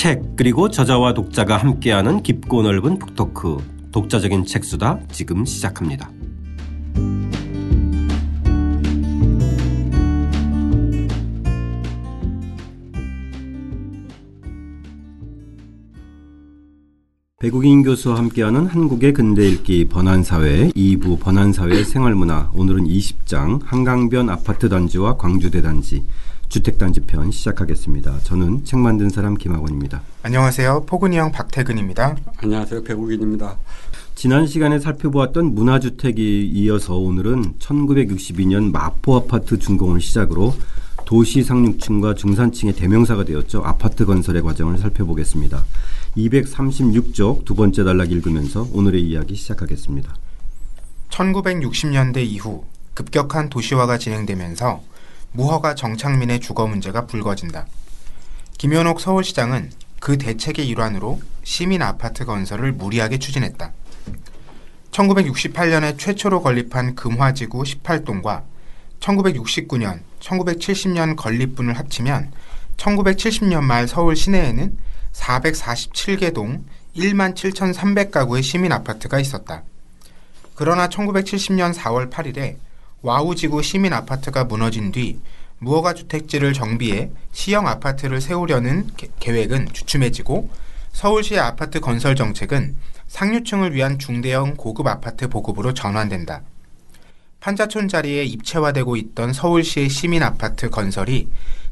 책 그리고 저자와 독자가 함께하는 깊고 넓은 북토크 독자적인 책수다 지금 시작합니다. 배국인 교수와 함께하는 한국의 근대 읽기 번안사회 2부 번안사회 생활문화 오늘은 20장 한강변 아파트 단지와 광주대 단지 주택단지 편 시작하겠습니다. 저는 책 만든 사람 김학원입니다. 안녕하세요. 포근이 형 박태근입니다. 안녕하세요. 배국인입니다. 지난 시간에 살펴보았던 문화주택이 이어서 오늘은 1962년 마포 아파트 준공을 시작으로 도시 상륙층과 중산층의 대명사가 되었죠. 아파트 건설의 과정을 살펴보겠습니다. 236쪽 두 번째 단락 읽으면서 오늘의 이야기 시작하겠습니다. 1960년대 이후 급격한 도시화가 진행되면서 무허가 정착민의 주거 문제가 불거진다. 김현옥 서울시장은 그 대책의 일환으로 시민 아파트 건설을 무리하게 추진했다. 1968년에 최초로 건립한 금화지구 18동과 1969년, 1970년 건립분을 합치면 1970년 말 서울 시내에는 447개 동 1만 7,300가구의 시민 아파트가 있었다. 그러나 1970년 4월 8일에 와우지구 시민 아파트가 무너진 뒤 무허가 주택지를 정비해 시형 아파트를 세우려는 개, 계획은 주춤해지고 서울시의 아파트 건설 정책은 상류층을 위한 중대형 고급 아파트 보급으로 전환된다. 판자촌 자리에 입체화되고 있던 서울시의 시민 아파트 건설이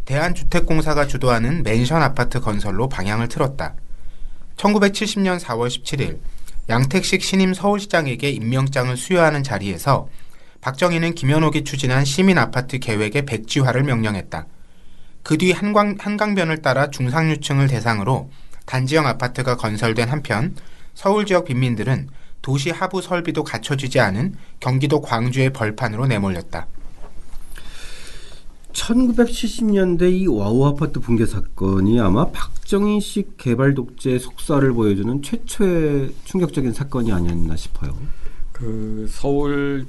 대한주택공사가 주도하는 맨션 아파트 건설로 방향을 틀었다. 1970년 4월 17일 양택식 신임 서울시장에게 임명장을 수여하는 자리에서 박정희는 김현옥이 추진한 시민 아파트 계획의 백지화를 명령했다. 그 뒤 한강, 한강변을 따라 중상류층을 대상으로 단지형 아파트가 건설된 한편 서울 지역 빈민들은 도시 하부 설비도 갖춰지지 않은 경기도 광주의 벌판으로 내몰렸다. 1970년대 이 와우 아파트 붕괴 사건이 아마 박정희식 개발 독재의 속살을 보여주는 최초의 충격적인 사건이 아니었나 싶어요. 그 서울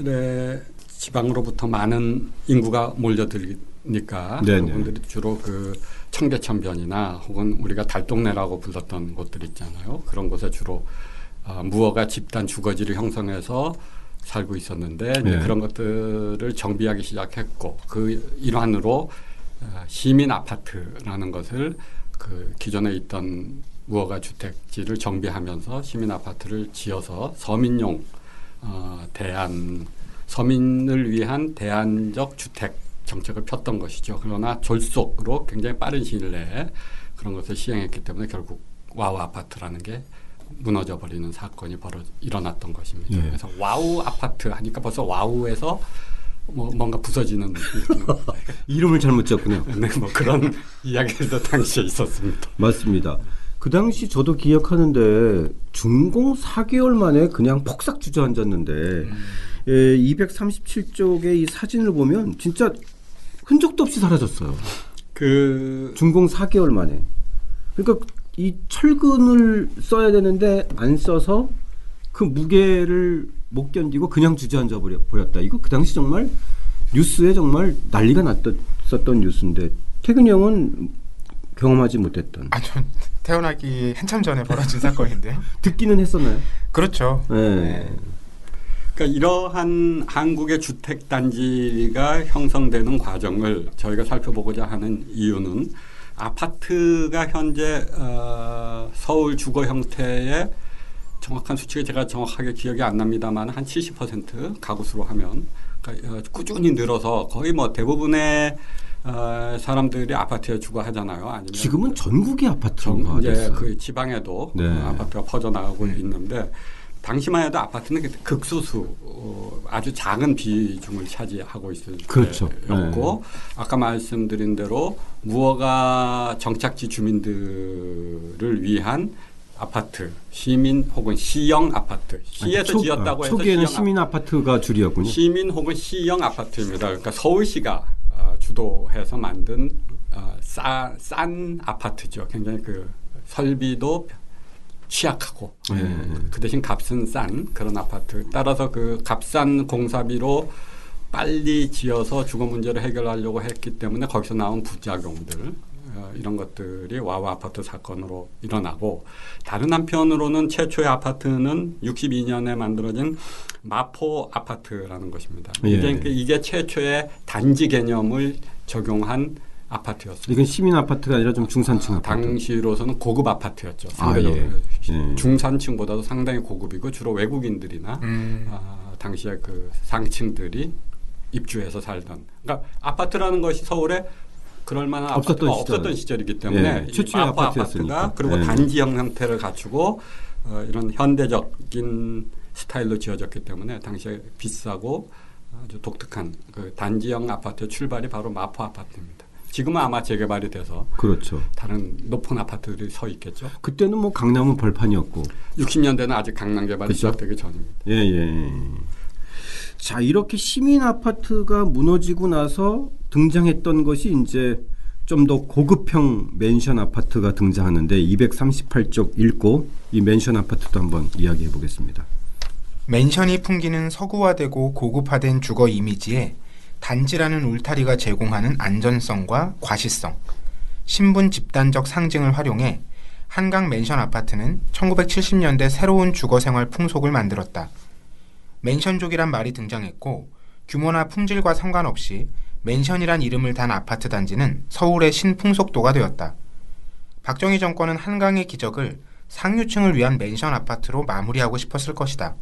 의 지방으로부터 많은 인구가 몰려들니까 그분들이 주로 그 청계천변이나 혹은 우리가 달동네라고 불렀던 곳들 있잖아요. 그런 곳에 주로 어, 무허가 집단 주거지를 형성해서 살고 있었는데 네. 그런 것들을 정비하기 시작했고 그 일환으로 어, 시민 아파트라는 것을 그 기존에 있던 무허가 주택지를 정비하면서 시민 아파트를 지어서 서민용 어, 대안 서민을 위한 대안적 주택 정책을 폈던 것이죠. 그러나 졸속으로 굉장히 빠른 시일 내에 그런 것을 시행했기 때문에 결국 와우 아파트라는 게 무너져 버리는 사건이 벌어 일어났던 것입니다. 네. 그래서 와우 아파트 하니까 벌써 와우에서 뭐 뭔가 부서지는 이름을 잘못 지었군요. 네, 뭐 그런 이야기도 당시에 있었습니다. 맞습니다. 그 당시 저도 기억하는데 준공 4개월 만에 그냥 폭삭 주저앉았는데 음. 예, 237쪽의 이 사진을 보면 진짜 흔적도 없이 사라졌어요. 그 준공 4개월 만에. 그러니까 이 철근을 써야 되는데 안 써서 그 무게를 못 견디고 그냥 주저앉아 버렸다. 이거 그 당시 정말 뉴스에 정말 난리가 났었던 뉴스인데 태근 형은 경험하지 못했던. 아, 전 태어나기 한참 전에 벌어진 사건인데요. 듣기는 했었나요? 그렇죠. 네. 네. 그러니까 이러한 한국의 주택 단지가 형성되는 과정을 저희가 살펴보고자 하는 이유는 아파트가 현재 어, 서울 주거 형태의 정확한 수치가 제가 정확하게 기억이 안 납니다만 한 70% 가구 수로 하면 그러니까 어, 꾸준히 늘어서 거의 뭐 대부분의 어, 사람들이 아파트에 주거하잖아요. 아니면 지금은 전국이 아파트가 이제 그 지방에도 네. 어, 아파트가 퍼져 나가고 네. 있는데 당시만 해도 아파트는 극소수 어, 아주 작은 비중을 차지하고 있을 그렇죠. 때였고 네. 아까 말씀드린 대로 무허가 정착지 주민들을 위한 아파트, 시민 혹은 시형 아파트, 시에서 초, 지었다고 해서 초기에는 시민 아파트가 줄이었군요. 시민 혹은 시형 아파트입니다. 그러니까 서울시가 어, 주도해서 만든 어, 싸, 싼 아파트죠. 굉장히 그 설비도 취약하고 네. 그 대신 값은 싼 그런 아파트. 따라서 그 값싼 공사비로 빨리 지어서 주거 문제를 해결하려고 했기 때문에 거기서 나온 부작용들 어, 이런 것들이 와와 아파트 사건으로 일어나고 다른 한편으로는 최초의 아파트는 62년에 만들어진 마포 아파트라는 것입니다. 예. 이게, 이게 최초의 단지 개념을 적용한 아파트였어요. 이건 시민 아파트가 아니라 좀 중산층 아파트. 당시로서는 고급 아파트였죠. 상당히 아, 예. 중산층보다도 상당히 고급이고 주로 외국인들이나 음. 아, 당시에 그 상층들이 입주해서 살던. 그러니까 아파트라는 것이 서울에 그럴 만한 없었던. 없었던 시절이기 때문에 예. 최초의 마포 아파트가 그리고 예. 단지형 형태를 갖추고 어, 이런 현대적인 스타일로 지어졌기 때문에 당시에 비싸고 아주 독특한 그 단지형 아파트의 출발이 바로 마포 아파트입니다. 지금은 아마 재개발이 돼서 그렇죠. 다른 높은 아파트들이 서 있겠죠. 그때는 뭐 강남은 벌판이었고 60년대는 아직 강남 개발이 그렇죠? 시작되기 전입니다. 예, 예. 자, 이렇게 시민 아파트가 무너지고 나서 등장했던 것이 이제 좀 더 고급형 맨션 아파트가 등장하는데 238쪽 읽고 이 맨션 아파트도 한번 이야기해 보겠습니다. 맨션이 풍기는 서구화되고 고급화된 주거 이미지에 단지라는 울타리가 제공하는 안전성과 과시성, 신분 집단적 상징을 활용해 한강 맨션 아파트는 1970년대 새로운 주거 생활 풍속을 만들었다. 맨션족이란 말이 등장했고 규모나 품질과 상관없이 맨션이란 이름을 단 아파트 단지는 서울의 신풍속도가 되었다. 박정희 정권은 한강의 기적을 상류층을 위한 맨션 아파트로 마무리하고 싶었을 것이다.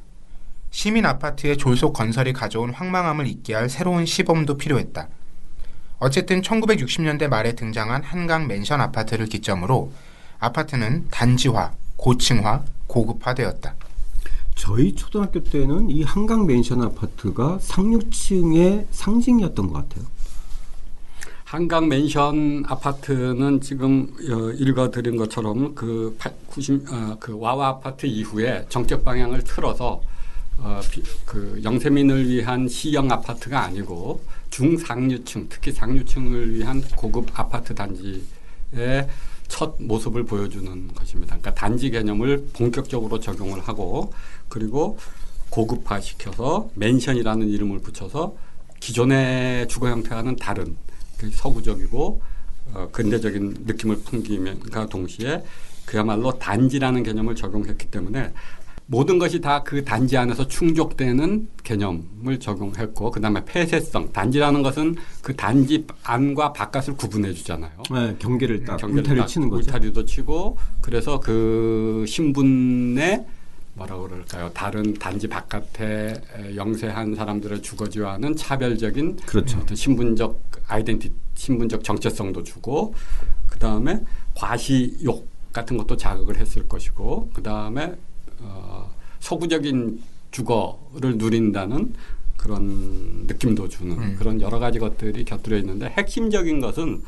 시민 아파트의 졸속 건설이 가져온 황망함을 잊게 할 새로운 시범도 필요했다. 어쨌든 1960년대 말에 등장한 한강 맨션 아파트를 기점으로 아파트는 단지화, 고층화, 고급화되었다. 저희 초등학교 때는 이 한강 맨션 아파트가 상류층의 상징이었던 것 같아요. 한강 맨션 아파트는 지금 어, 읽어드린 것처럼 그 90, 어, 그 와와 아파트 이후에 정책 방향을 틀어서 어, 그 영세민을 위한 시형 아파트가 아니고 중상류층 특히 상류층을 위한 고급 아파트 단지의 첫 모습을 보여주는 것입니다. 그러니까 단지 개념을 본격적으로 적용을 하고 그리고 고급화 시켜서 맨션이라는 이름을 붙여서 기존의 주거 형태와는 다른 그 서구적이고 어, 근대적인 느낌을 풍기면과 동시에 그야말로 단지라는 개념을 적용했기 때문에 모든 것이 다 그 단지 안에서 충족되는 개념을 적용했고 그다음에 폐쇄성 단지라는 것은 그 단지 안과 바깥을 구분해 주잖아요. 네, 경계를 딱 경계를 울타리 치는 거죠. 울타리도 치고 그래서 그 신분의 뭐라 그럴까요? 다른 단지 바깥에 영세한 사람들의 주거지와는 차별적인 그렇죠. 어떤 신분적 아이덴티 신분적 정체성도 주고 그 다음에 과시욕 같은 것도 자극을 했을 것이고 그 다음에 어, 서구적인 주거를 누린다는 그런 느낌도 주는 음. 그런 여러 가지 것들이 곁들여 있는데 핵심적인 것은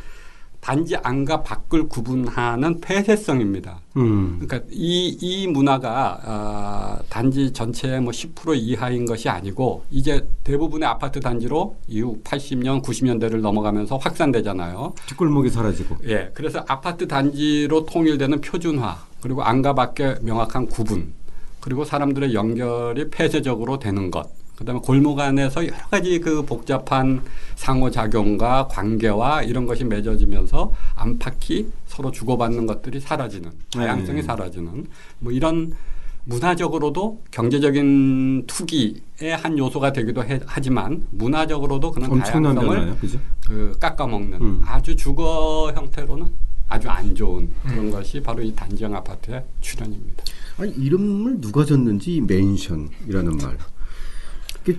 단지 안과 밖을 구분하는 폐쇄성입니다. 음. 그러니까 이, 이 문화가 어, 단지 전체의 뭐 10% 이하인 것이 아니고 이제 대부분의 아파트 단지로 이후 80년, 90년대를 넘어가면서 확산되잖아요. 뒷골목이 사라지고. 예. 그래서 아파트 단지로 통일되는 표준화 그리고 안과 밖의 명확한 구분 그리고 사람들의 연결이 폐쇄적으로 되는 것. 그다음에 골목 안에서 여러 가지 그 복잡한 상호작용과 관계와 이런 것이 맺어지면서 안팎이 서로 주고받는 것들이 사라지는 다양성이 네. 사라지는 뭐 이런 문화적으로도 경제적인 투기의 한 요소가 되기도 해, 하지만 문화적으로도 그런 다양성을 그 깎아먹는 음. 아주 주거 형태로는 아주 안 좋은 그런 음. 것이 바로 이 단지형 아파트의 출현입니다. 아니 이름을 누가 졌는지 맨션이라는 말.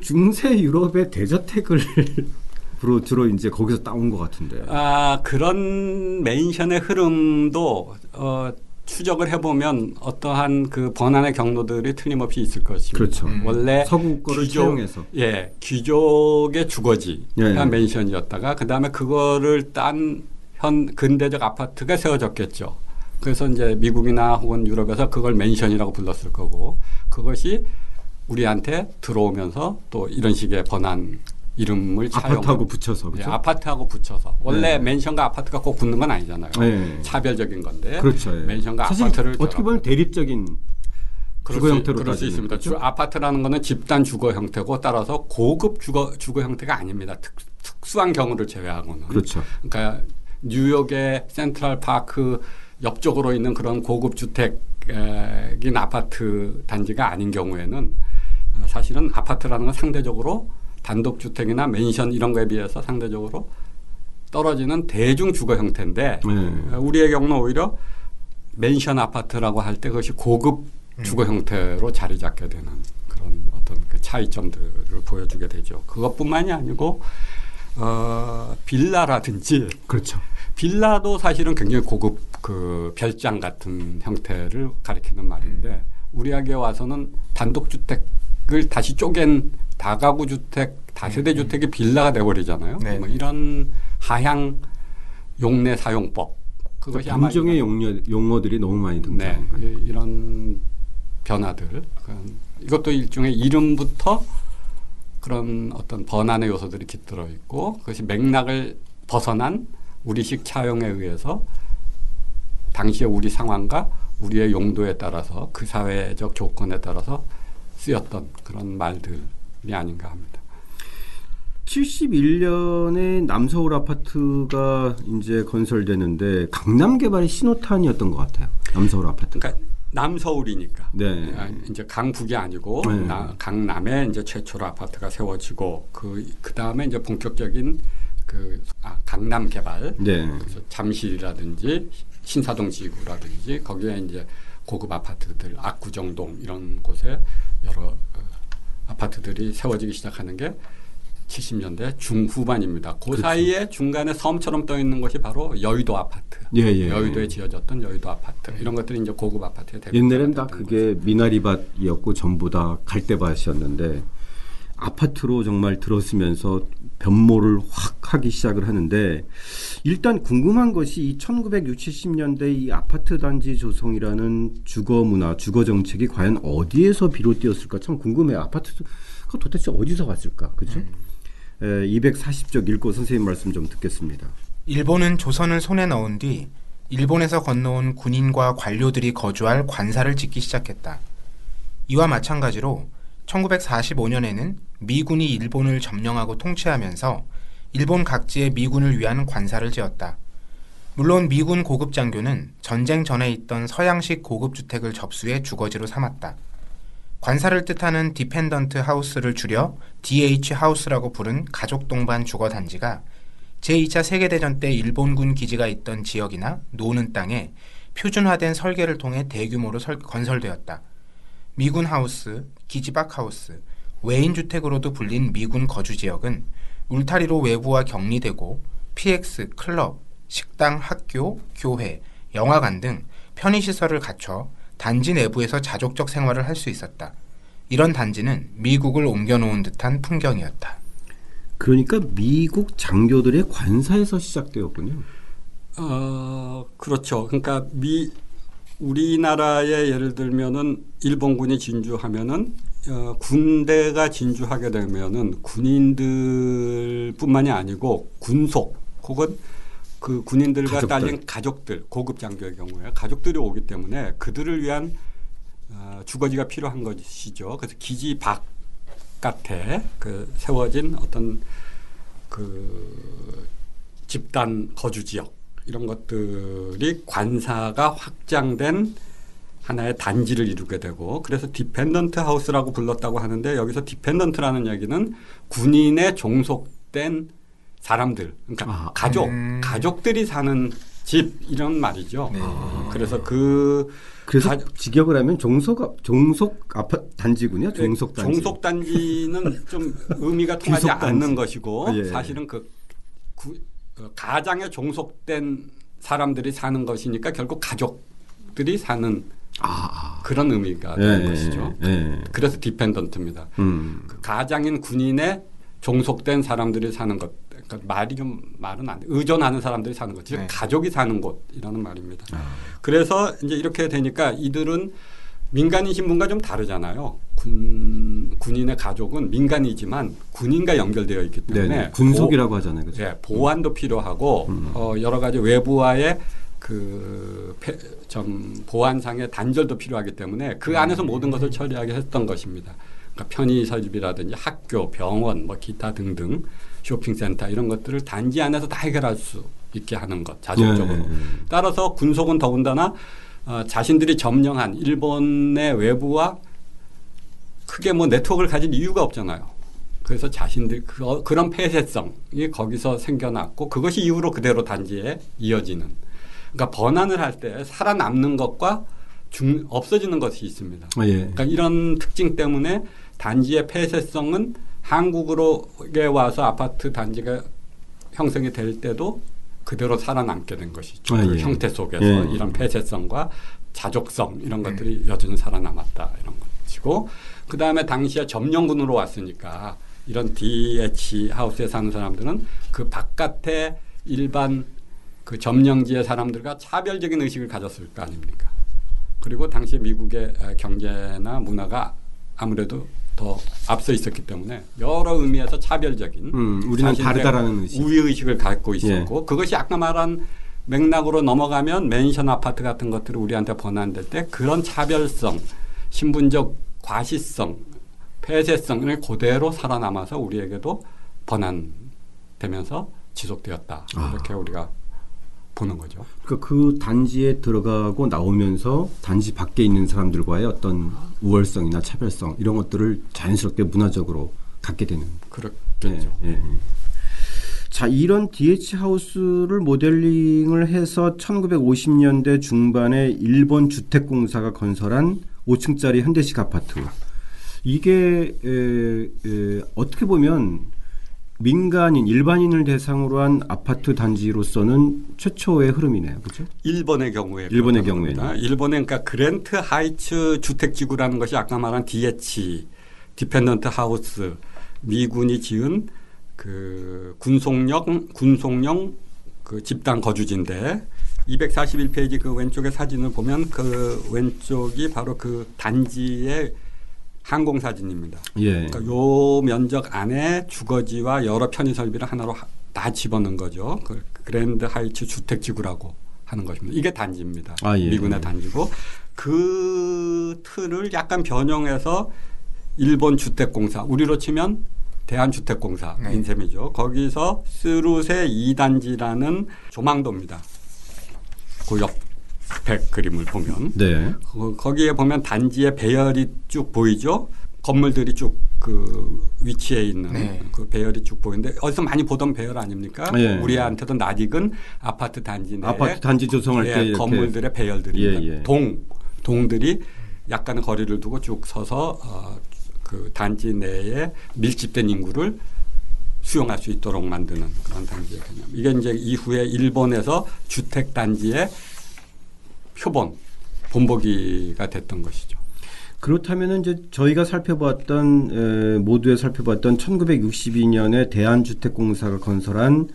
중세 유럽의 대저택을 주로 주로 이제 거기서 따온 것 같은데. 아 그런 맨션의 흐름도 어, 추적을 해보면 어떠한 그 번안의 경로들이 틀림없이 있을 것입니다. 그렇죠. 음. 원래 서구 거를 귀족, 채용해서 예 귀족의 주거지가 예, 예. 맨션이었다가 그 다음에 그거를 딴 현 근대적 아파트가 세워졌겠죠. 그래서 이제 미국이나 혹은 유럽에서 그걸 맨션이라고 불렀을 거고 그것이 우리한테 들어오면서 또 이런 식의 번안 이름을 아파트하고 붙여서 그렇죠? 네, 아파트하고 붙여서 원래 네. 맨션과 아파트가 꼭 붙는 건 아니잖아요. 네. 차별적인 건데 그렇죠. 예. 맨션과 아파트를 어떻게 보면 대립적인 주거 형태로 그럴 수 있습니다. 그렇죠? 주, 아파트라는 거는 집단 주거 형태고 따라서 고급 주거 주거 형태가 아닙니다. 특, 특수한 경우를 제외하고는 그렇죠. 그러니까 뉴욕의 센트럴 파크 옆쪽으로 있는 그런 고급 주택인 아파트 단지가 아닌 경우에는 어, 사실은 아파트라는 건 상대적으로 단독 주택이나 맨션 이런 거에 비해서 상대적으로 떨어지는 대중 주거 형태인데 네. 우리의 경우는 오히려 맨션 아파트라고 할 때 그것이 고급 음. 주거 형태로 자리 잡게 되는 그런 어떤 그 차이점들을 보여주게 되죠. 그것뿐만이 아니고 어, 빌라라든지 그렇죠. 빌라도 사실은 굉장히 고급 그 별장 같은 형태를 가리키는 말인데 우리에게 와서는 단독 주택을 다시 쪼갠 다가구 주택, 다세대 음. 주택이 빌라가 돼버리잖아요. 네. 뭐 이런 하향 용내 사용법 그것이 아마 감정의 용어, 용어들이 너무 많이 등장. 네, 이런 변화들 이것도 일종의 이름부터 그런 어떤 번안의 요소들이 깃들어 있고 그것이 맥락을 벗어난 우리식 차용에 의해서 당시의 우리 상황과 우리의 용도에 따라서 그 사회적 조건에 따라서 쓰였던 그런 말들이 아닌가 합니다. 71년에 남서울 아파트가 이제 건설되는데 강남 개발의 신호탄이었던 것 같아요. 남서울 아파트. 그러니까 남서울이니까. 네. 아, 이제 강북이 아니고 네. 나, 강남에 이제 최초로 아파트가 세워지고 그, 그 다음에 이제 본격적인 그 아, 강남 개발. 네. 그래서 잠실이라든지 신사동 지구라든지 거기에 이제 고급 아파트들 압구정동 이런 곳에 여러 어, 아파트들이 세워지기 시작하는 게 70년대 중후반입니다. 그 그렇죠. 사이에 중간에 섬처럼 떠 있는 것이 바로 여의도 아파트. 예, 예, 여의도에 지어졌던 여의도 아파트. 이런 것들이 이제 고급 아파트의 대표. 옛날엔 다 그게 미나리밭이었고 전부 다 갈대밭이었는데 아파트로 정말 들었으면서 변모를 확 하기 시작을 하는데 일단 궁금한 것이 이 1960년대 이 아파트 단지 조성이라는 주거 문화, 주거 정책이 과연 어디에서 비롯되었을까 참 궁금해요. 아파트가 도대체 어디서 왔을까? 그죠? 음. 240쪽 읽고 선생님 말씀 좀 듣겠습니다. 일본은 조선을 손에 넣은 뒤 일본에서 건너온 군인과 관료들이 거주할 관사를 짓기 시작했다. 이와 마찬가지로 1945년에는 미군이 일본을 점령하고 통치하면서 일본 각지에 미군을 위한 관사를 지었다. 물론 미군 고급 장교는 전쟁 전에 있던 서양식 고급 주택을 접수해 주거지로 삼았다. 관사를 뜻하는 dependent house를 줄여 DH house라고 부른 가족 동반 주거 단지가 제2차 세계대전 때 일본군 기지가 있던 지역이나 노는 땅에 표준화된 설계를 통해 대규모로 설, 건설되었다. 미군 하우스, 기지 밖 하우스, 외인 주택으로도 불린 미군 거주 지역은 울타리로 외부와 격리되고 PX, 클럽, 식당, 학교, 교회, 영화관 등 편의시설을 갖춰 단지 내부에서 자족적 생활을 할 수 있었다. 이런 단지는 미국을 옮겨놓은 듯한 풍경이었다. 그러니까 미국 장교들의 관사에서 시작되었군요. 어, 그렇죠. 그러니까 미 우리나라의 예를 들면은 일본군이 진주하면은 어, 군대가 진주하게 되면은 군인들뿐만이 아니고 군속 혹은 그 군인들과 가족들. 딸린 가족들 고급 장교의 경우에 가족들이 오기 때문에 그들을 위한 어, 주거지가 필요한 것이죠. 그래서 기지 바깥에 그 세워진 어떤 그 집단 거주 지역 이런 것들이 관사가 확장된 하나의 단지를 이루게 되고 그래서 dependent house라고 불렀다고 하는데 여기서 dependent라는 얘기는 군인에 종속된 사람들, 그러니까 아, 가족, 음. 가족들이 사는 집 이런 말이죠. 네. 그래서 그 그래서 가, 직역을 하면 종속 종속 아파트 단지군요. 네, 종속 단지. 종속 단지는 좀 의미가 통하지 않는 것이고 예. 사실은 그 구, 그 가장에 종속된 사람들이 사는 것이니까 결국 가족들이 사는 아. 그런 의미가 되는 예, 것이죠. 예. 그래서 디펜던트입니다. 음. 그 가장인 군인에 종속된 사람들이 사는 것. 그러니까 말이 좀 말은 안 돼. 의존하는 사람들이 사는 것. 즉 네. 가족이 사는 곳이라는 말입니다. 아. 그래서 이제 이렇게 되니까 이들은 민간인 신분과 좀 다르잖아요. 군 군인의 가족은 민간이지만 군인과 연결되어 있기 때문에 네 군속이라고 보, 하잖아요. 그렇죠? 네, 보안도 필요하고 음. 어, 여러 가지 외부와의 그좀 보안상의 단절도 필요하기 때문에 그 안에서 모든 것을 처리하게 했던 것입니다. 그러니까 편의 설비라든지 학교, 병원, 뭐 기타 등등 쇼핑센터 이런 것들을 단지 안에서 다 해결할 수 있게 하는 것 자동적으로. 네. 따라서 군속은 더군다나 어, 자신들이 점령한 일본의 외부와 크게 뭐 네트워크를 가진 이유가 없잖아요. 그래서 자신들 그, 어, 그런 폐쇄성이 거기서 생겨났고 그것이 이후로 그대로 단지에 이어지는. 그러니까 번안을 할 때 살아남는 것과 중, 없어지는 것이 있습니다. 아, 예. 그러니까 이런 특징 때문에 단지의 폐쇄성은 한국으로 와서 아파트 단지가 형성이 될 때도 그대로 살아남게 된 것이죠. 아, 그 예. 형태 속에서 예. 이런 폐쇄성과 자족성 이런 것들이 여전히 살아남았다 이런 것이고 그 다음에 당시에 점령군으로 왔으니까 이런 DH 하우스에 사는 사람들은 그 바깥에 일반 그 점령지의 사람들과 차별적인 의식을 가졌을 거 아닙니까? 그리고 당시 미국의 경제나 문화가 아무래도 더 앞서 있었기 때문에 여러 의미에서 차별적인 음, 우리는 다르다라는 의식. 우위 의식을 갖고 있었고 예. 그것이 아까 말한 맥락으로 넘어가면 맨션 아파트 같은 것들을 우리한테 번안될 때 그런 차별성, 신분적 과시성, 폐쇄성을 그대로 살아남아서 우리에게도 번안되면서 지속되었다. 아. 이렇게 우리가 보는 거죠. 그러니까 그 단지에 들어가고 나오면서 단지 밖에 있는 사람들과의 어떤 우월성이나 차별성 이런 것들을 자연스럽게 문화적으로 갖게 되는. 그렇겠죠. 예, 예. 자, 이런 DH 하우스를 모델링을 해서 1950년대 중반에 일본 주택공사가 건설한 5층짜리 현대식 아파트. 이게 에, 에, 어떻게 보면 민간인 일반인을 대상으로 한 아파트 단지로서는 최초의 흐름이네요. 그렇죠? 일본의 경우에 일본의 경우에는 일본의 그러니까 그랜트 하이츠 주택 지구라는 것이 아까 말한 DH dependent house 미군이 지은 그 군속용 군속용 그 집단 거주지인데 241페이지 그 왼쪽의 사진을 보면 그 왼쪽이 바로 그 단지의 항공 사진입니다. 예. 그러니까 요 면적 안에 주거지와 여러 편의 설비를 하나로 다 집어넣은 거죠. 그 그랜드 하이츠 주택 지구라고 하는 것입니다. 이게 단지입니다. 아, 예. 미군의 단지고 그 틀을 약간 변형해서 일본 주택공사 우리로 치면 대한주택공사 네. 인셈이죠. 거기서 스루세 2단지라는 조망도입니다. 고역 백 그림을 보면 네. 거, 기에 보면 단지의 배열이 쭉 보이죠. 건물들이 쭉 그 위치에 있는 네. 그 배열이 쭉 보이는데 어디서 많이 보던 배열 아닙니까? 네. 우리한테도 낯익은 아파트 단지 내 아파트 단지 조성할 때 건물들의 배열들입니다. 예, 예. 동 동들이 약간의 거리를 두고 쭉 서서 어, 그 단지 내에 밀집된 인구를 수용할 수 있도록 만드는 그런 단지의 개념. 이게 이제 이후에 일본에서 주택 단지의 표본 본보기가 됐던 것이죠. 그렇다면 이제 저희가 살펴봤던 에, 모두에 살펴봤던 1962년에 대한주택공사가 건설한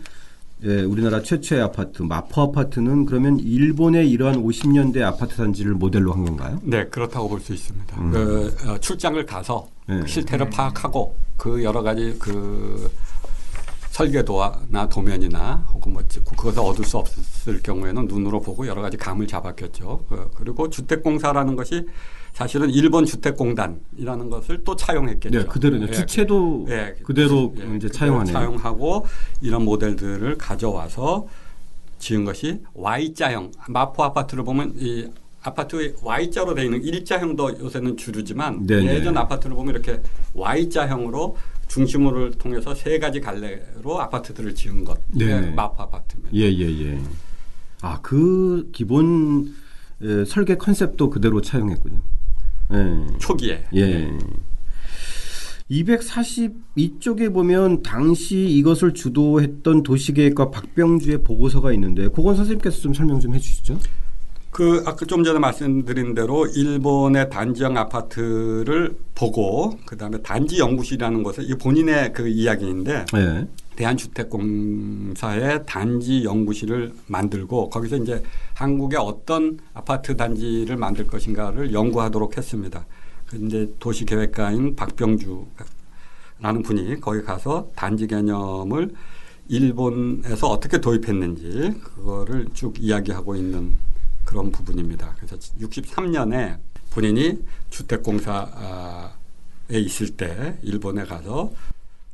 예, 우리나라 최초의 아파트 마포 아파트는 그러면 일본의 이러한 50년대 아파트 단지를 모델로 한 건가요? 네, 그렇다고 볼 수 있습니다. 음. 그, 어, 출장을 가서 네. 실태를 파악하고 그 여러 가지 그 설계도나 도면이나 혹은 뭐 그것을 얻을 수 없을 경우에는 눈으로 보고 여러 가지 감을 잡았겠죠. 그, 그리고 주택공사라는 것이 사실은 일본 주택공단이라는 것을 또 차용했겠죠. 네, 그대로요. 예, 주체도 예, 그대로 예, 이제 차용하네요. 차용하고 이런 모델들을 가져와서 지은 것이 Y자형 마포 아파트를 보면 이 아파트의 Y자로 되어 있는 일자형도 요새는 주류지만 네네. 예전 아파트를 보면 이렇게 Y자형으로 중심으를 통해서 세 가지 갈래로 아파트들을 지은 것. 네. 마포 아파트입니다. 예, 예, 예. 아, 그 기본 에, 설계 컨셉도 그대로 차용했군요. 예. 초기에. 예. 242쪽에 보면 당시 이것을 주도했던 도시계획과 박병주의 보고서가 있는데 그건 선생님께서 좀 설명 좀 해주시죠. 그 아까 좀 전에 말씀드린 대로 일본의 단지형 아파트를 보고 그다음에 단지 연구실이라는 것을 이 본인의 그 이야기인데 네. 대한주택공사의 단지 연구실을 만들고 거기서 이제 한국의 어떤 아파트 단지를 만들 것인가를 연구하도록 했습니다. 그 이제 도시계획가인 박병주라는 분이 거기 가서 단지 개념을 일본에서 어떻게 도입했는지 그거를 쭉 이야기하고 있는 그런 부분입니다. 그래서 63년에 본인이 주택공사에 있을 때 일본에 가서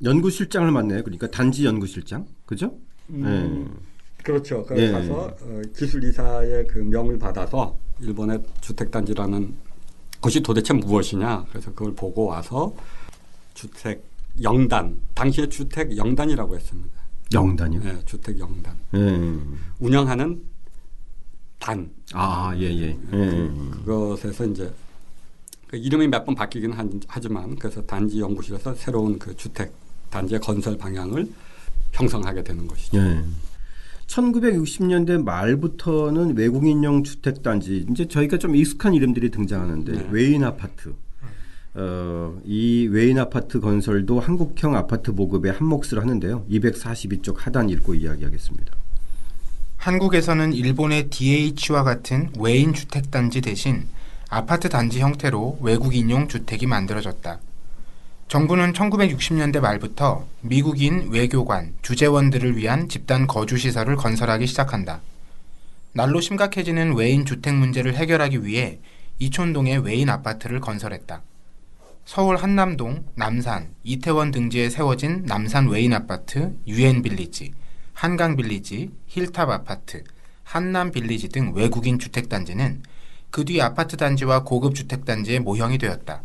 연구실장을 맡네요. 그러니까 단지 연구실장, 그죠? 음, 네. 그렇죠. 그 예. 가서 어, 기술이사의 그 명을 받아서 일본의 주택단지라는 것이 도대체 무엇이냐. 그래서 그걸 보고 와서 주택 영단, 당시에 주택 영단이라고 했습니다. 영단이요? 네, 주택 영단. 예. 운영하는 단. 아, 예, 예. 예. 그, 그것에서 이제 그 이름이 몇 번 바뀌긴 하지만 그래서 단지 연구실에서 새로운 그 주택 단지의 건설 방향을 형성하게 되는 것이죠. 예. 1960년대 말부터는 외국인용 주택 단지 이제 저희가 좀 익숙한 이름들이 등장하는데 네. 외인 아파트. 어, 이 외인 아파트 건설도 한국형 아파트 보급에 한 몫을 하는데요. 242쪽 하단 읽고 이야기하겠습니다. 한국에서는 일본의 DH와 같은 외인 주택 단지 대신 아파트 단지 형태로 외국인용 주택이 만들어졌다. 정부는 1960년대 말부터 미국인 외교관, 주재원들을 위한 집단 거주 시설을 건설하기 시작한다. 날로 심각해지는 외인 주택 문제를 해결하기 위해 이촌동에 외인 아파트를 건설했다. 서울 한남동, 남산, 이태원 등지에 세워진 남산 외인 아파트, 유엔 빌리지, 한강 빌리지, 힐탑 아파트, 한남 빌리지 등 외국인 주택 단지는 그 뒤 아파트 단지와 고급 주택 단지의 모형이 되었다.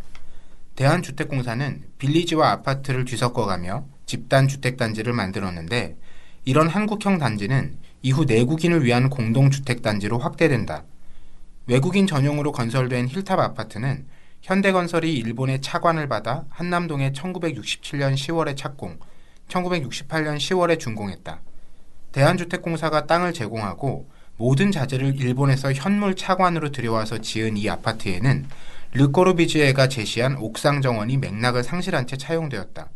대한주택공사는 village와 아파트를 뒤섞어가며 집단 주택단지를 만들었는데 이런 한국형 단지는 이후 내국인을 위한 공동주택단지로 확대된다. 외국인 전용으로 건설된 힐탑 아파트는 현대건설이 일본의 차관을 받아 한남동에 1967년 10월에 착공, 1968년 10월에 준공했다. 대한주택공사가 땅을 제공하고 모든 자재를 일본에서 현물 차관으로 들여와서 지은 이 아파트에는 르꼬르비지에가 제시한 옥상 정원이 맥락을 상실한 채 차용되었다.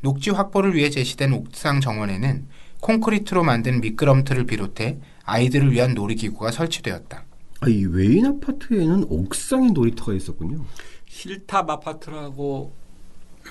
녹지 확보를 위해 제시된 옥상 정원에는 콘크리트로 만든 미끄럼틀을 비롯해 아이들을 위한 놀이기구가 설치되었다. 아, 이 외인 아파트에는 옥상에 놀이터가 있었군요. 힐탑 아파트라고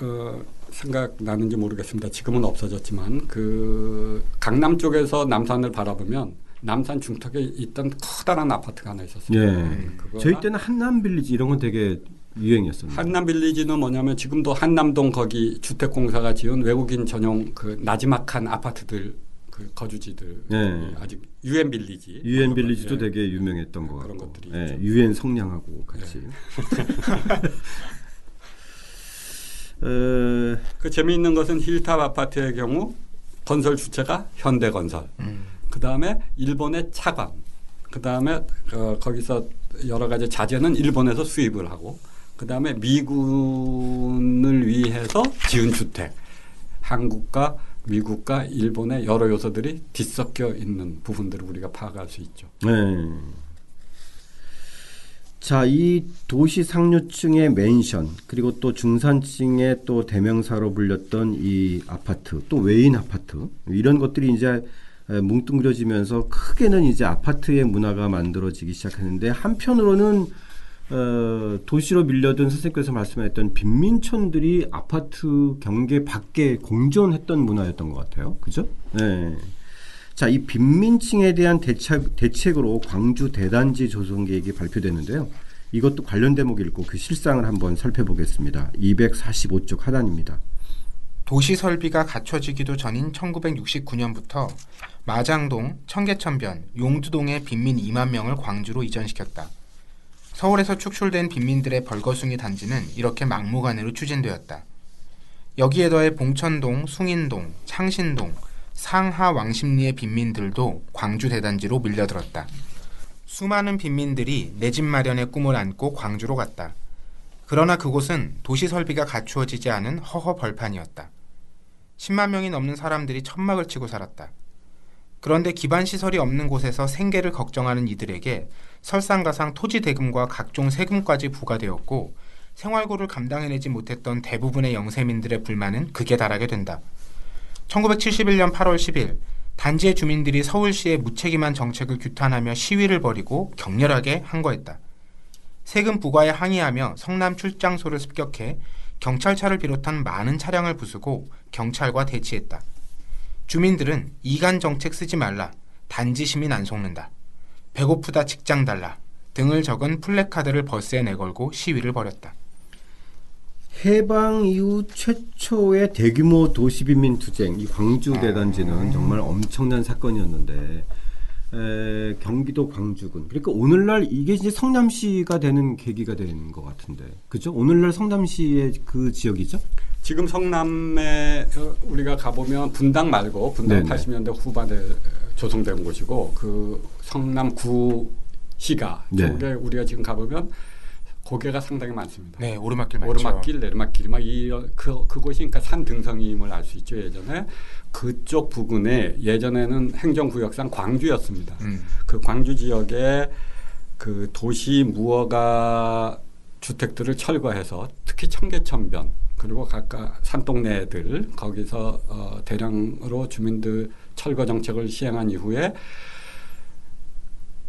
그 생각나는지 모르겠습니다. 지금은 없어졌지만 그 강남 쪽에서 남산을 바라보면 남산 중턱에 있던 커다란 아파트가 하나 있었어요. 예. 음, 저희 때는 한남 빌리지 이런 건 되게 유행이었어요. 한남 빌리지는 뭐냐면 지금도 한남동 거기 주택공사가 지은 외국인 전용 그 나지막한 아파트들 그 거주지들 예. 아직 유엔 빌리지. 유엔 빌리지도 예. 되게 유명했던 거 그런 것들이 예. 유엔 성냥하고 같이. 어... 그 재미있는 것은 힐탑 아파트의 경우 건설 주체가 현대건설. 음. 그 다음에 일본의 차광, 그 다음에 어, 거기서 여러 가지 자재는 일본에서 수입을 하고, 그 다음에 미군을 위해서 지은 주택, 한국과 미국과 일본의 여러 요소들이 뒤섞여 있는 부분들을 우리가 파악할 수 있죠. 네. 자, 이 도시 상류층의 맨션 그리고 또 중산층의 또 대명사로 불렸던 이 아파트 또 외인 아파트 이런 것들이 이제 뭉뚱그려지면서 크게는 이제 아파트의 문화가 만들어지기 시작했는데 한편으로는 어, 도시로 밀려든 선생님께서 말씀하셨던 빈민촌들이 아파트 경계 밖에 공존했던 문화였던 것 같아요. 그죠? 네. 자, 이 빈민층에 대한 대책, 대책으로 광주 대단지 조성 계획이 발표됐는데요. 이것도 관련 대목 읽고 그 실상을 한번 살펴보겠습니다. 245쪽 하단입니다. 도시 설비가 갖춰지기도 전인 1969년부터 마장동, 청계천변, 용두동의 빈민 2만 명을 광주로 이전시켰다. 서울에서 축출된 빈민들의 벌거숭이 단지는 이렇게 막무가내로 추진되었다. 여기에 더해 봉천동, 숭인동, 창신동, 상하 왕십리의 빈민들도 광주 대단지로 밀려들었다. 수많은 빈민들이 내 집 마련의 꿈을 안고 광주로 갔다. 그러나 그곳은 도시 설비가 갖추어지지 않은 허허 벌판이었다. 10만 명이 넘는 사람들이 천막을 치고 살았다. 그런데 기반 시설이 없는 곳에서 생계를 걱정하는 이들에게 설상가상 토지 대금과 각종 세금까지 부과되었고 생활고를 감당해내지 못했던 대부분의 영세민들의 불만은 극에 달하게 된다. 1971년 8월 10일 단지의 주민들이 서울시의 무책임한 정책을 규탄하며 시위를 벌이고 격렬하게 항거했다. 세금 부과에 항의하며 성남 출장소를 습격해 경찰차를 비롯한 많은 차량을 부수고 경찰과 대치했다. 주민들은 이간 정책 쓰지 말라. 단지 시민 안 속는다. 배고프다 직장 달라. 등을 적은 플래카드를 버스에 내걸고 시위를 벌였다. 해방 이후 최초의 대규모 도시빈민 투쟁, 이 광주 대단지는 아. 정말 엄청난 사건이었는데 에, 경기도 광주군. 그러니까 오늘날 이게 이제 성남시가 되는 계기가 되는 것 같은데, 그죠? 오늘날 성남시의 그 지역이죠? 지금 성남에 어, 우리가 가보면 분당 말고 분당 네네. 80년대 후반에 조성된 곳이고 그 성남구시가 네. 쪽에 우리가 지금 가보면 고개가 상당히 많습니다. 네, 오르막길 많죠. 오르막길, 내리막길, 막 이그 그곳이 그러니까 산 등성임을 알 수 있죠. 예전에 그쪽 부근에 예전에는 행정구역상 광주였습니다. 음. 그 광주 지역에 그 도시 무허가 주택들을 철거해서 특히 청계천변 그리고 각각 산동네들 거기서 어, 대량으로 주민들 철거 정책을 시행한 이후에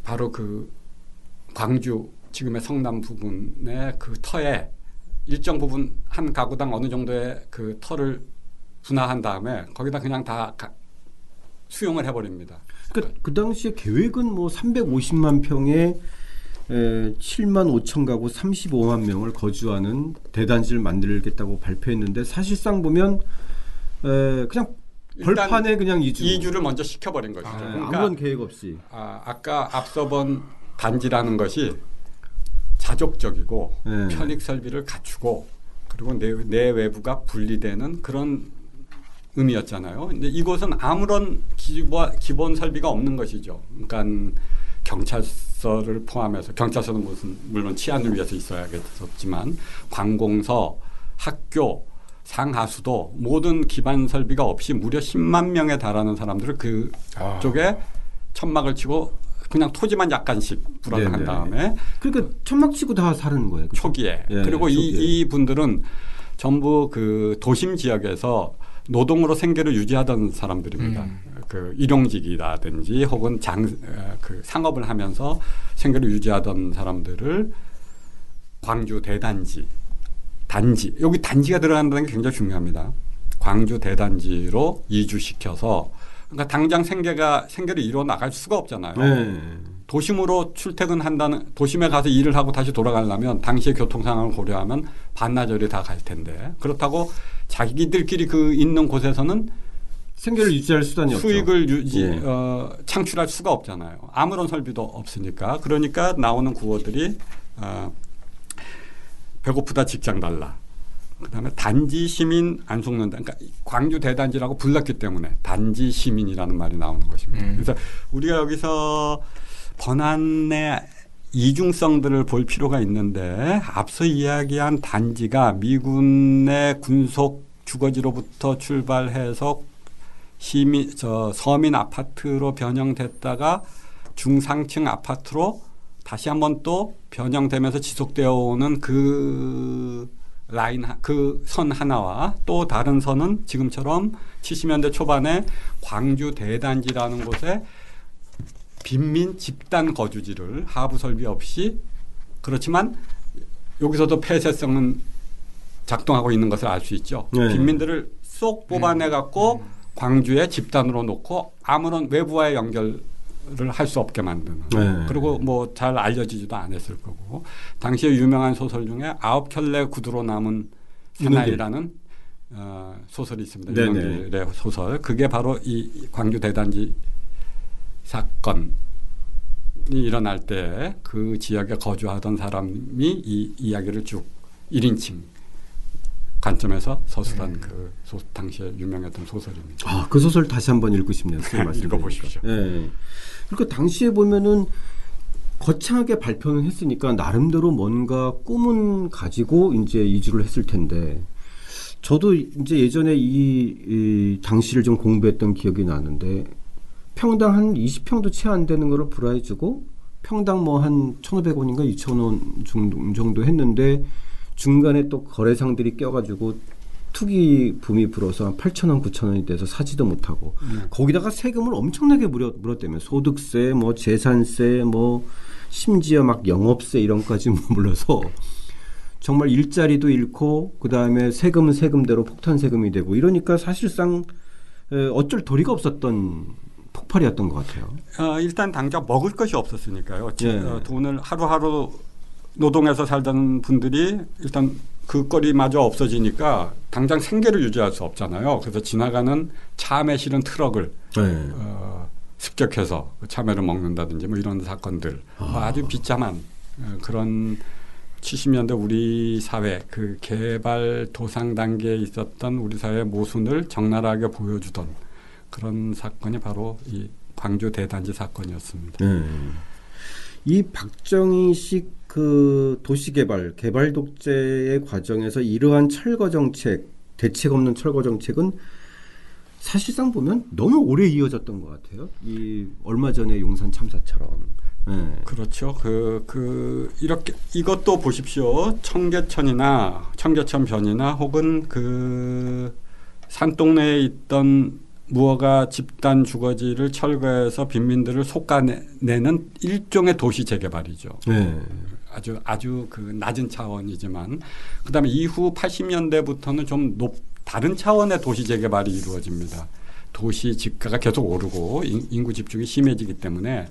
바로 그 광주 지금의 성남 부분의 그 터에 일정 부분 한 가구당 어느 정도의 그 터를 분화한 다음에 거기다 그냥 다 수용을 해버립니다. 그러니까 그 당시에 계획은 뭐 350만 평에 에, 7만 5천 가구 35만 명을 거주하는 대단지를 만들겠다고 발표했는데 사실상 보면 에, 그냥 벌판에 그냥 이주 이주를 먼저 시켜버린 것이죠. 아, 그러니까 아무런 계획 없이. 아, 아까 앞서 본 단지라는 것이 자족적이고 네. 편익 설비를 갖추고 그리고 내, 내 외부가 분리되는 그런 의미였잖아요. 근데 이곳은 아무런 기본, 기본 설비가 없는 것이죠. 그러니까 경찰서를 포함해서 경찰서는 무슨 물론 치안을 위해서 있어야겠지만 관공서, 학교, 상하수도 모든 기반 설비가 없이 무려 10만 명에 달하는 사람들을 그쪽에 아. 천막을 치고 그냥 토지만 약간씩 불어난 네, 다음에 그러니까 천막 치고 다 사는 거예요. 그렇죠? 초기에 예, 그리고 초기에. 이, 이 분들은 전부 그 도심 지역에서 노동으로 생계를 유지하던 사람들입니다. 음. 그 일용직이라든지 혹은 장, 그 상업을 하면서 생계를 유지하던 사람들을 광주 대단지, 단지, 여기 단지가 들어간다는 게 굉장히 중요합니다. 광주 대단지로 이주시켜서 그러니까 당장 생계가 생계를 이루어 나갈 수가 없잖아요. 네. 도심으로 출퇴근한다는 도심에 가서 일을 하고 다시 돌아가려면 당시의 교통 상황을 고려하면 반나절이 다 갈 텐데 그렇다고 자기들끼리 그 있는 곳에서는 생계를 유지할 수단이 수익을. 유지 예. 어, 창출할 수가 없잖아요. 아무런 설비도 없으니까 그러니까 나오는 구호들이 어, 배고프다 직장 달라. 그다음에 단지 시민 안 속는다. 그러니까 광주 대단지라고 불렀기 때문에 단지 시민이라는 말이 나오는 것입니다. 음. 그래서 우리가 여기서 번안의 이중성들을 볼 필요가 있는데 앞서 이야기한 단지가 미군의 군속 주거지로부터 출발해서 시민 저 서민 아파트로 변형됐다가 중상층 아파트로 다시 한번 또 변형되면서 지속되어 오는 그 라인 그 선 하나와 또 다른 선은 지금처럼 70년대 초반에 광주 대단지라는 곳에 빈민 집단 거주지를 하부 설비 없이 그렇지만 여기서도 폐쇄성은 작동하고 있는 것을 알 수 있죠. 네. 빈민들을 쏙 뽑아내 갖고 음. 광주에 집단으로 놓고 아무런 외부와의 연결 를 할 수 없게 만드는. 네. 그리고 뭐 잘 알려지지도 않았을 거고. 당시에 유명한 소설 중에 아홉 켤레 구두로 남은 사나이라는 어, 소설이 있습니다. 유명길의 소설. 그게 바로 이 광주 대단지 사건이 일어날 때 그 지역에 거주하던 사람이 이 이야기를 쭉 1인칭 관점에서 서술한 음. 그 소, 당시에 유명했던 소설입니다. 아, 그 소설 다시 한번 읽고 싶네요. 읽어보십시오. 네. 그러니까 당시에 보면은 거창하게 발표는 했으니까 나름대로 뭔가 꿈은 가지고 이제 이주를 했을 텐데 저도 이제 예전에 이, 이 당시를 좀 공부했던 기억이 나는데 평당 한 20평도 채 안 되는 거를 불화해주고 평당 뭐 한 1,500원인가 2,000원 정도, 정도 했는데 중간에 또 거래상들이 껴가지고 투기 붐이 불어서 한 8천 원, 9천 원이 돼서 사지도 못하고 음. 거기다가 세금을 엄청나게 물어, 물었다며 소득세, 뭐 재산세, 뭐 심지어 막 영업세 이런 까지 물러서 정말 일자리도 잃고 그 다음에 세금은 세금대로 폭탄 세금이 되고 이러니까 사실상 어쩔 도리가 없었던 폭발이었던 것 같아요. 어, 일단 당장 먹을 것이 없었으니까요. 예. 어, 돈을 하루하루 노동해서 살던 분들이 일단 그 거리마저 없어지니까 당장 생계를 유지할 수 없잖아요. 그래서 지나가는 참외 실은 트럭을 네. 어, 습격해서 그 참외를 먹는다든지 뭐 이런 사건들 아. 아주 비참한 어, 그런 70년대 우리 사회 그 개발 도상 단계에 있었던 우리 사회의 모순을 적나라하게 보여주던 그런 사건이 바로 이 광주 대단지 사건이었습니다. 네. 이 박정희식 그 도시개발 개발 독재의 과정에서 이러한 철거 정책 대책 없는 철거 정책은 사실상 보면 너무 오래 이어졌던 것 같아요. 이 얼마 전에 용산 참사처럼. 네. 그렇죠. 그, 그, 이렇게, 이것도 보십시오. 청계천이나, 청계천 변이나 혹은 그 산동네에 있던 무허가 집단 주거지를 철거해서 빈민들을 솎아내는 일종의 도시 재개발이죠. 네. 아주 아주 그 낮은 차원이지만 그다음에 이후 80년대부터는 좀 높, 다른 차원의 도시 재개발이 이루어집니다. 도시 집가가 계속 오르고 인구 집중이 심해지기 때문에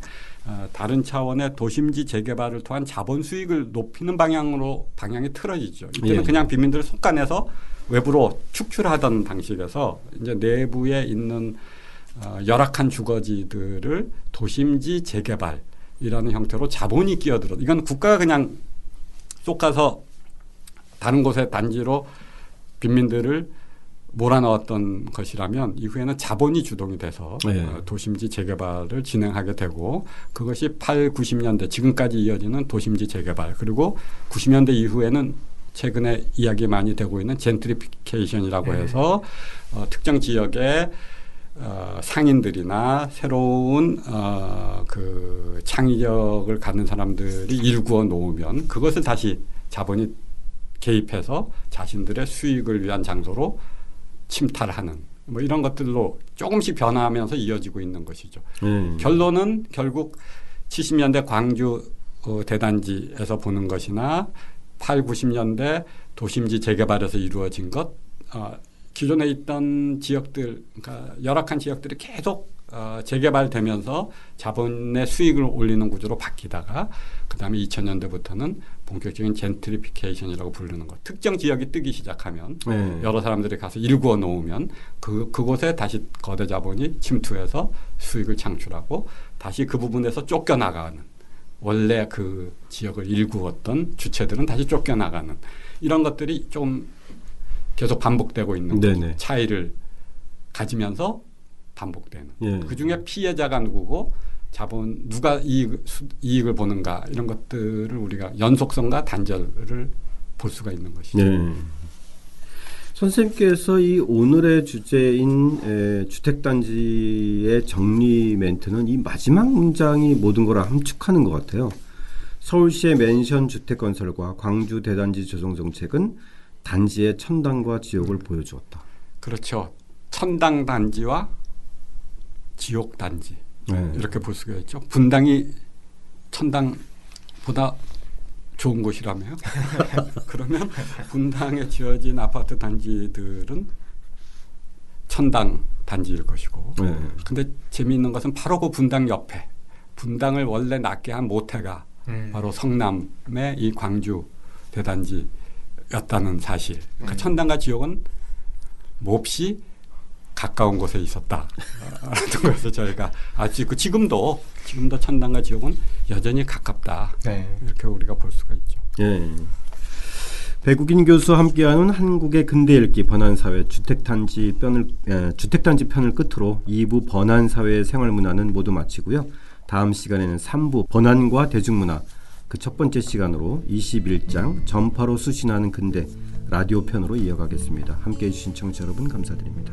어, 다른 차원의 도심지 재개발을 통한 자본 수익을 높이는 방향으로 방향이 틀어지죠. 이때는 예. 그냥 빈민들을 속간해서 외부로 축출하던 방식에서 이제 내부에 있는 어, 열악한 주거지들을 도심지 재개발 이라는 형태로 자본이 끼어들어. 이건 국가가 그냥 쏙 가서 다른 곳에 단지로 빈민들을 몰아넣었던 것이라면 이후에는 자본이 주동이 돼서 네. 어, 도심지 재개발을 진행하게 되고 그것이 8, 90년대 지금까지 이어지는 도심지 재개발 그리고 90년대 이후에는 최근에 이야기 많이 되고 있는 젠트리피케이션이라고 네. 해서 어, 특정 지역에 어, 상인들이나 새로운 어, 그 창의력을 갖는 사람들이 일구어 놓으면 그것을 다시 자본이 개입해서 자신들의 수익을 위한 장소로 침탈하는 뭐 이런 것들로 조금씩 변화하면서 이어지고 있는 것이죠. 음. 결론은 결국 70년대 광주 어, 대단지에서 보는 것이나 8, 90년대 도심지 재개발에서 이루어진 것, 어, 기존에 있던 지역들, 그러니까 열악한 지역들이 계속 어, 재개발되면서 자본의 수익을 올리는 구조로 바뀌다가 그 다음에 2000년대부터는 본격적인 젠트리피케이션이라고 부르는 것. 특정 지역이 뜨기 시작하면 네. 여러 사람들이 가서 일구어 놓으면 그 그곳에 다시 거대 자본이 침투해서 수익을 창출하고 다시 그 부분에서 쫓겨나가는 원래 그 지역을 일구었던 주체들은 다시 쫓겨나가는 이런 것들이 좀 계속 반복되고 있는 네네. 차이를 가지면서 반복되는. 예. 그 중에 피해자가 누구고 자본 누가 이익, 이익을 보는가 이런 것들을 우리가 연속성과 단절을 볼 수가 있는 것이죠. 네. 선생님께서 이 오늘의 주제인 에, 주택단지의 정리 멘트는 이 마지막 문장이 모든 걸 함축하는 것 같아요. 서울시의 맨션 주택 건설과 광주 대단지 조성 정책은 단지의 천당과 지옥을 보여주었다. 그렇죠. 천당 단지와 지옥 단지 네. 이렇게 볼 수가 있죠. 분당이 천당보다 좋은 곳이라며요. 그러면 분당에 지어진 아파트 단지들은 천당 단지일 것이고. 네. 근데 재미있는 것은 바로 그 분당 옆에 분당을 원래 낳게 한 모태가 음. 바로 성남의 이 광주 대단지 였다는 사실. 그러니까 음. 천당과 지옥은 몹시 가까운 곳에 있었다. 라는 것을 저희가 아직 그 지금도 지금도 천당과 지옥은 여전히 가깝다. 네. 이렇게 우리가 볼 수가 있죠. 네. 배국인 교수 함께하는 한국의 근대 읽기 번안 사회 주택 단지 편을 에, 주택 단지 편을 끝으로 2부 번안 사회의 생활 문화는 모두 마치고요. 다음 시간에는 3부 번안과 대중문화 그 첫 번째 시간으로 21장 전파로 수신하는 근대 라디오 편으로 이어가겠습니다. 함께 해주신 청취자 여러분 감사드립니다.